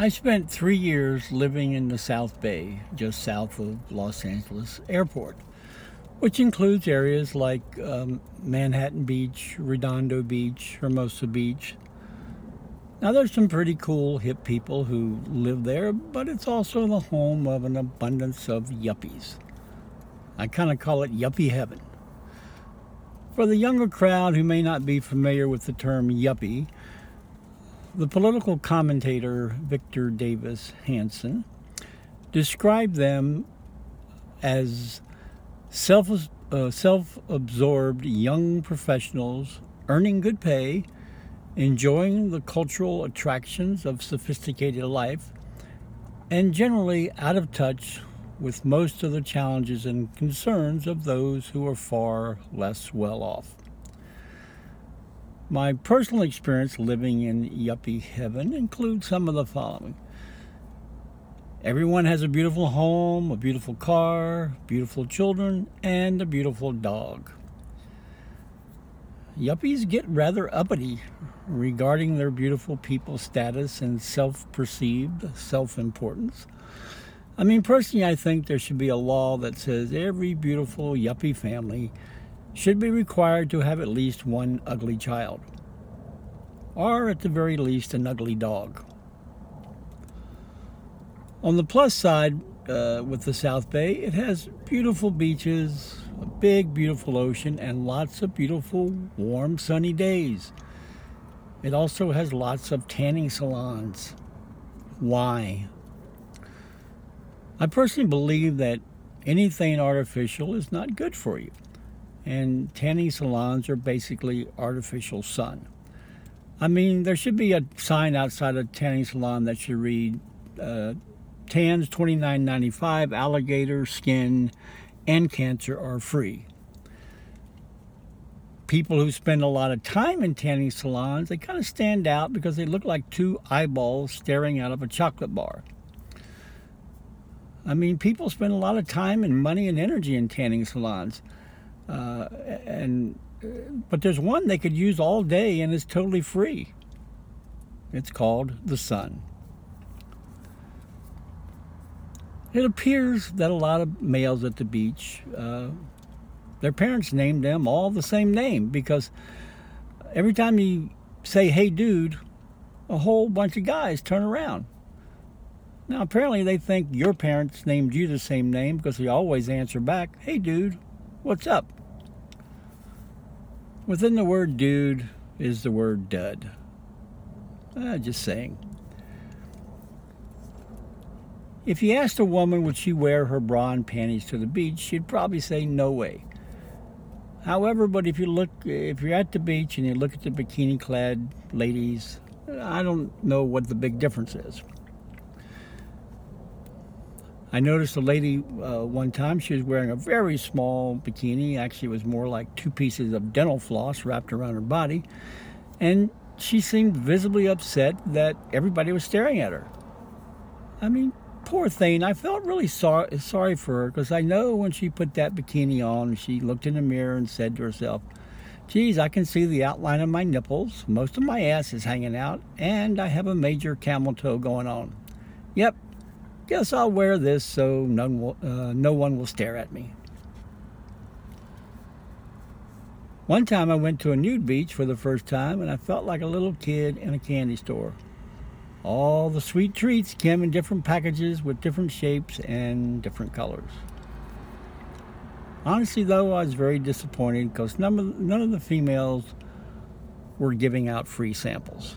I spent three years living in the South Bay, just south of Los Angeles Airport, which includes areas like um, Manhattan Beach, Redondo Beach, Hermosa Beach. Now, there's some pretty cool hip people who live there, but it's also the home of an abundance of yuppies. I kind of call it yuppie heaven. For the younger crowd who may not be familiar with the term yuppie, the political commentator Victor Davis Hanson described them as self uh, self-absorbed young professionals earning good pay, enjoying the cultural attractions of sophisticated life, and generally out of touch with most of the challenges and concerns of those who are far less well off. My personal experience living in yuppie heaven includes some of the following. Everyone has a beautiful home, a beautiful car, beautiful children, and a beautiful dog. Yuppies get rather uppity regarding their beautiful people status and self perceived self importance. I mean, personally, I think there should be a law that says every beautiful yuppie family should be required to have at least one ugly child, or at the very least, an ugly dog. On the plus side, uh, with the South Bay, it has beautiful beaches, a big, beautiful ocean, and lots of beautiful, warm, sunny days. It also has lots of tanning salons. Why? I personally believe that anything artificial is not good for you and tanning salons are basically artificial sun. I mean, there should be a sign outside a tanning salon that should read uh, tans twenty nine ninety five, alligator skin, and cancer are free. People who spend a lot of time in tanning salons, they kind of stand out because they look like two eyeballs staring out of a chocolate bar. I mean, people spend a lot of time and money and energy in tanning salons. Uh, and but there's one they could use all day and it's totally free. It's called the sun. It appears that a lot of males at the beach, uh, their parents named them all the same name because every time you say, hey, dude, a whole bunch of guys turn around. Now, apparently, they think your parents named you the same name because they always answer back, hey, dude, what's up? Within the word dude is the word dud. Uh, just saying. If you asked a woman would she wear her bra and panties to the beach, she'd probably say no way. However, but if you look, if you're at the beach and you look at the bikini-clad ladies, I don't know what the big difference is. I noticed a lady uh, one time, she was wearing a very small bikini. Actually, it was more like two pieces of dental floss wrapped around her body. And she seemed visibly upset that everybody was staring at her. I mean, poor thing. I felt really sorry, sorry for her because I know when she put that bikini on, she looked in the mirror and said to herself, Geez, I can see the outline of my nipples, most of my ass is hanging out, and I have a major camel toe going on. Yep, Guess I'll wear this so none will, uh, no one will stare at me. One time I went to a nude beach for the first time and I felt like a little kid in a candy store. All the sweet treats came in different packages with different shapes and different colors. Honestly, though, I was very disappointed because none none of the females were giving out free samples.